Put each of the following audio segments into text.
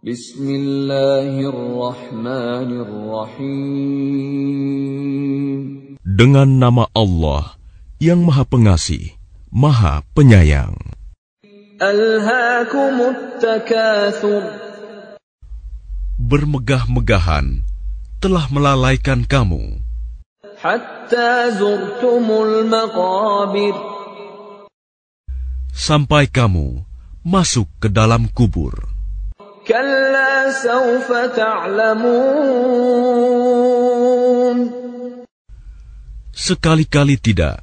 Bismillahirrahmanirrahim. Dengan nama Allah yang Maha Pengasih, Maha Penyayang. Bermegah-megahan telah melalaikan kamu. Hatta zurtumul maqabir. Sampai kamu masuk ke dalam kubur. Kalla sawfa ta'lamun. Sekali-kali tidak.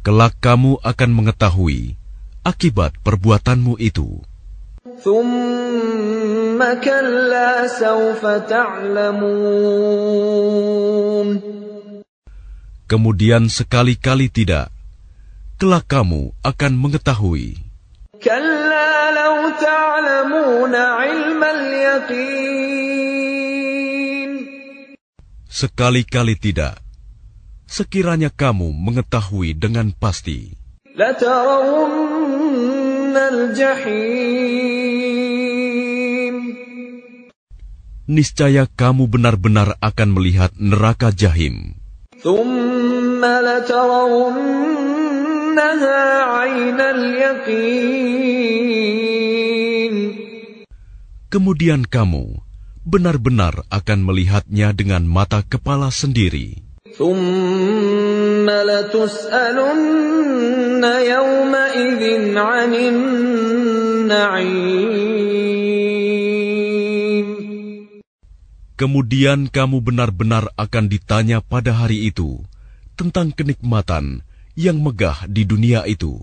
Kelak kamu akan mengetahui akibat perbuatanmu itu. Kemudian sekali-kali tidak, kelak kamu akan mengetahui. Sekali-kali tidak, sekiranya kamu mengetahui dengan pasti. Niscaya kamu benar-benar akan melihat neraka jahim. Kemudian kamu benar-benar akan melihatnya dengan mata kepala sendiri. Kemudian kamu benar-benar akan ditanya pada hari itu tentang kenikmatan yang megah di dunia itu.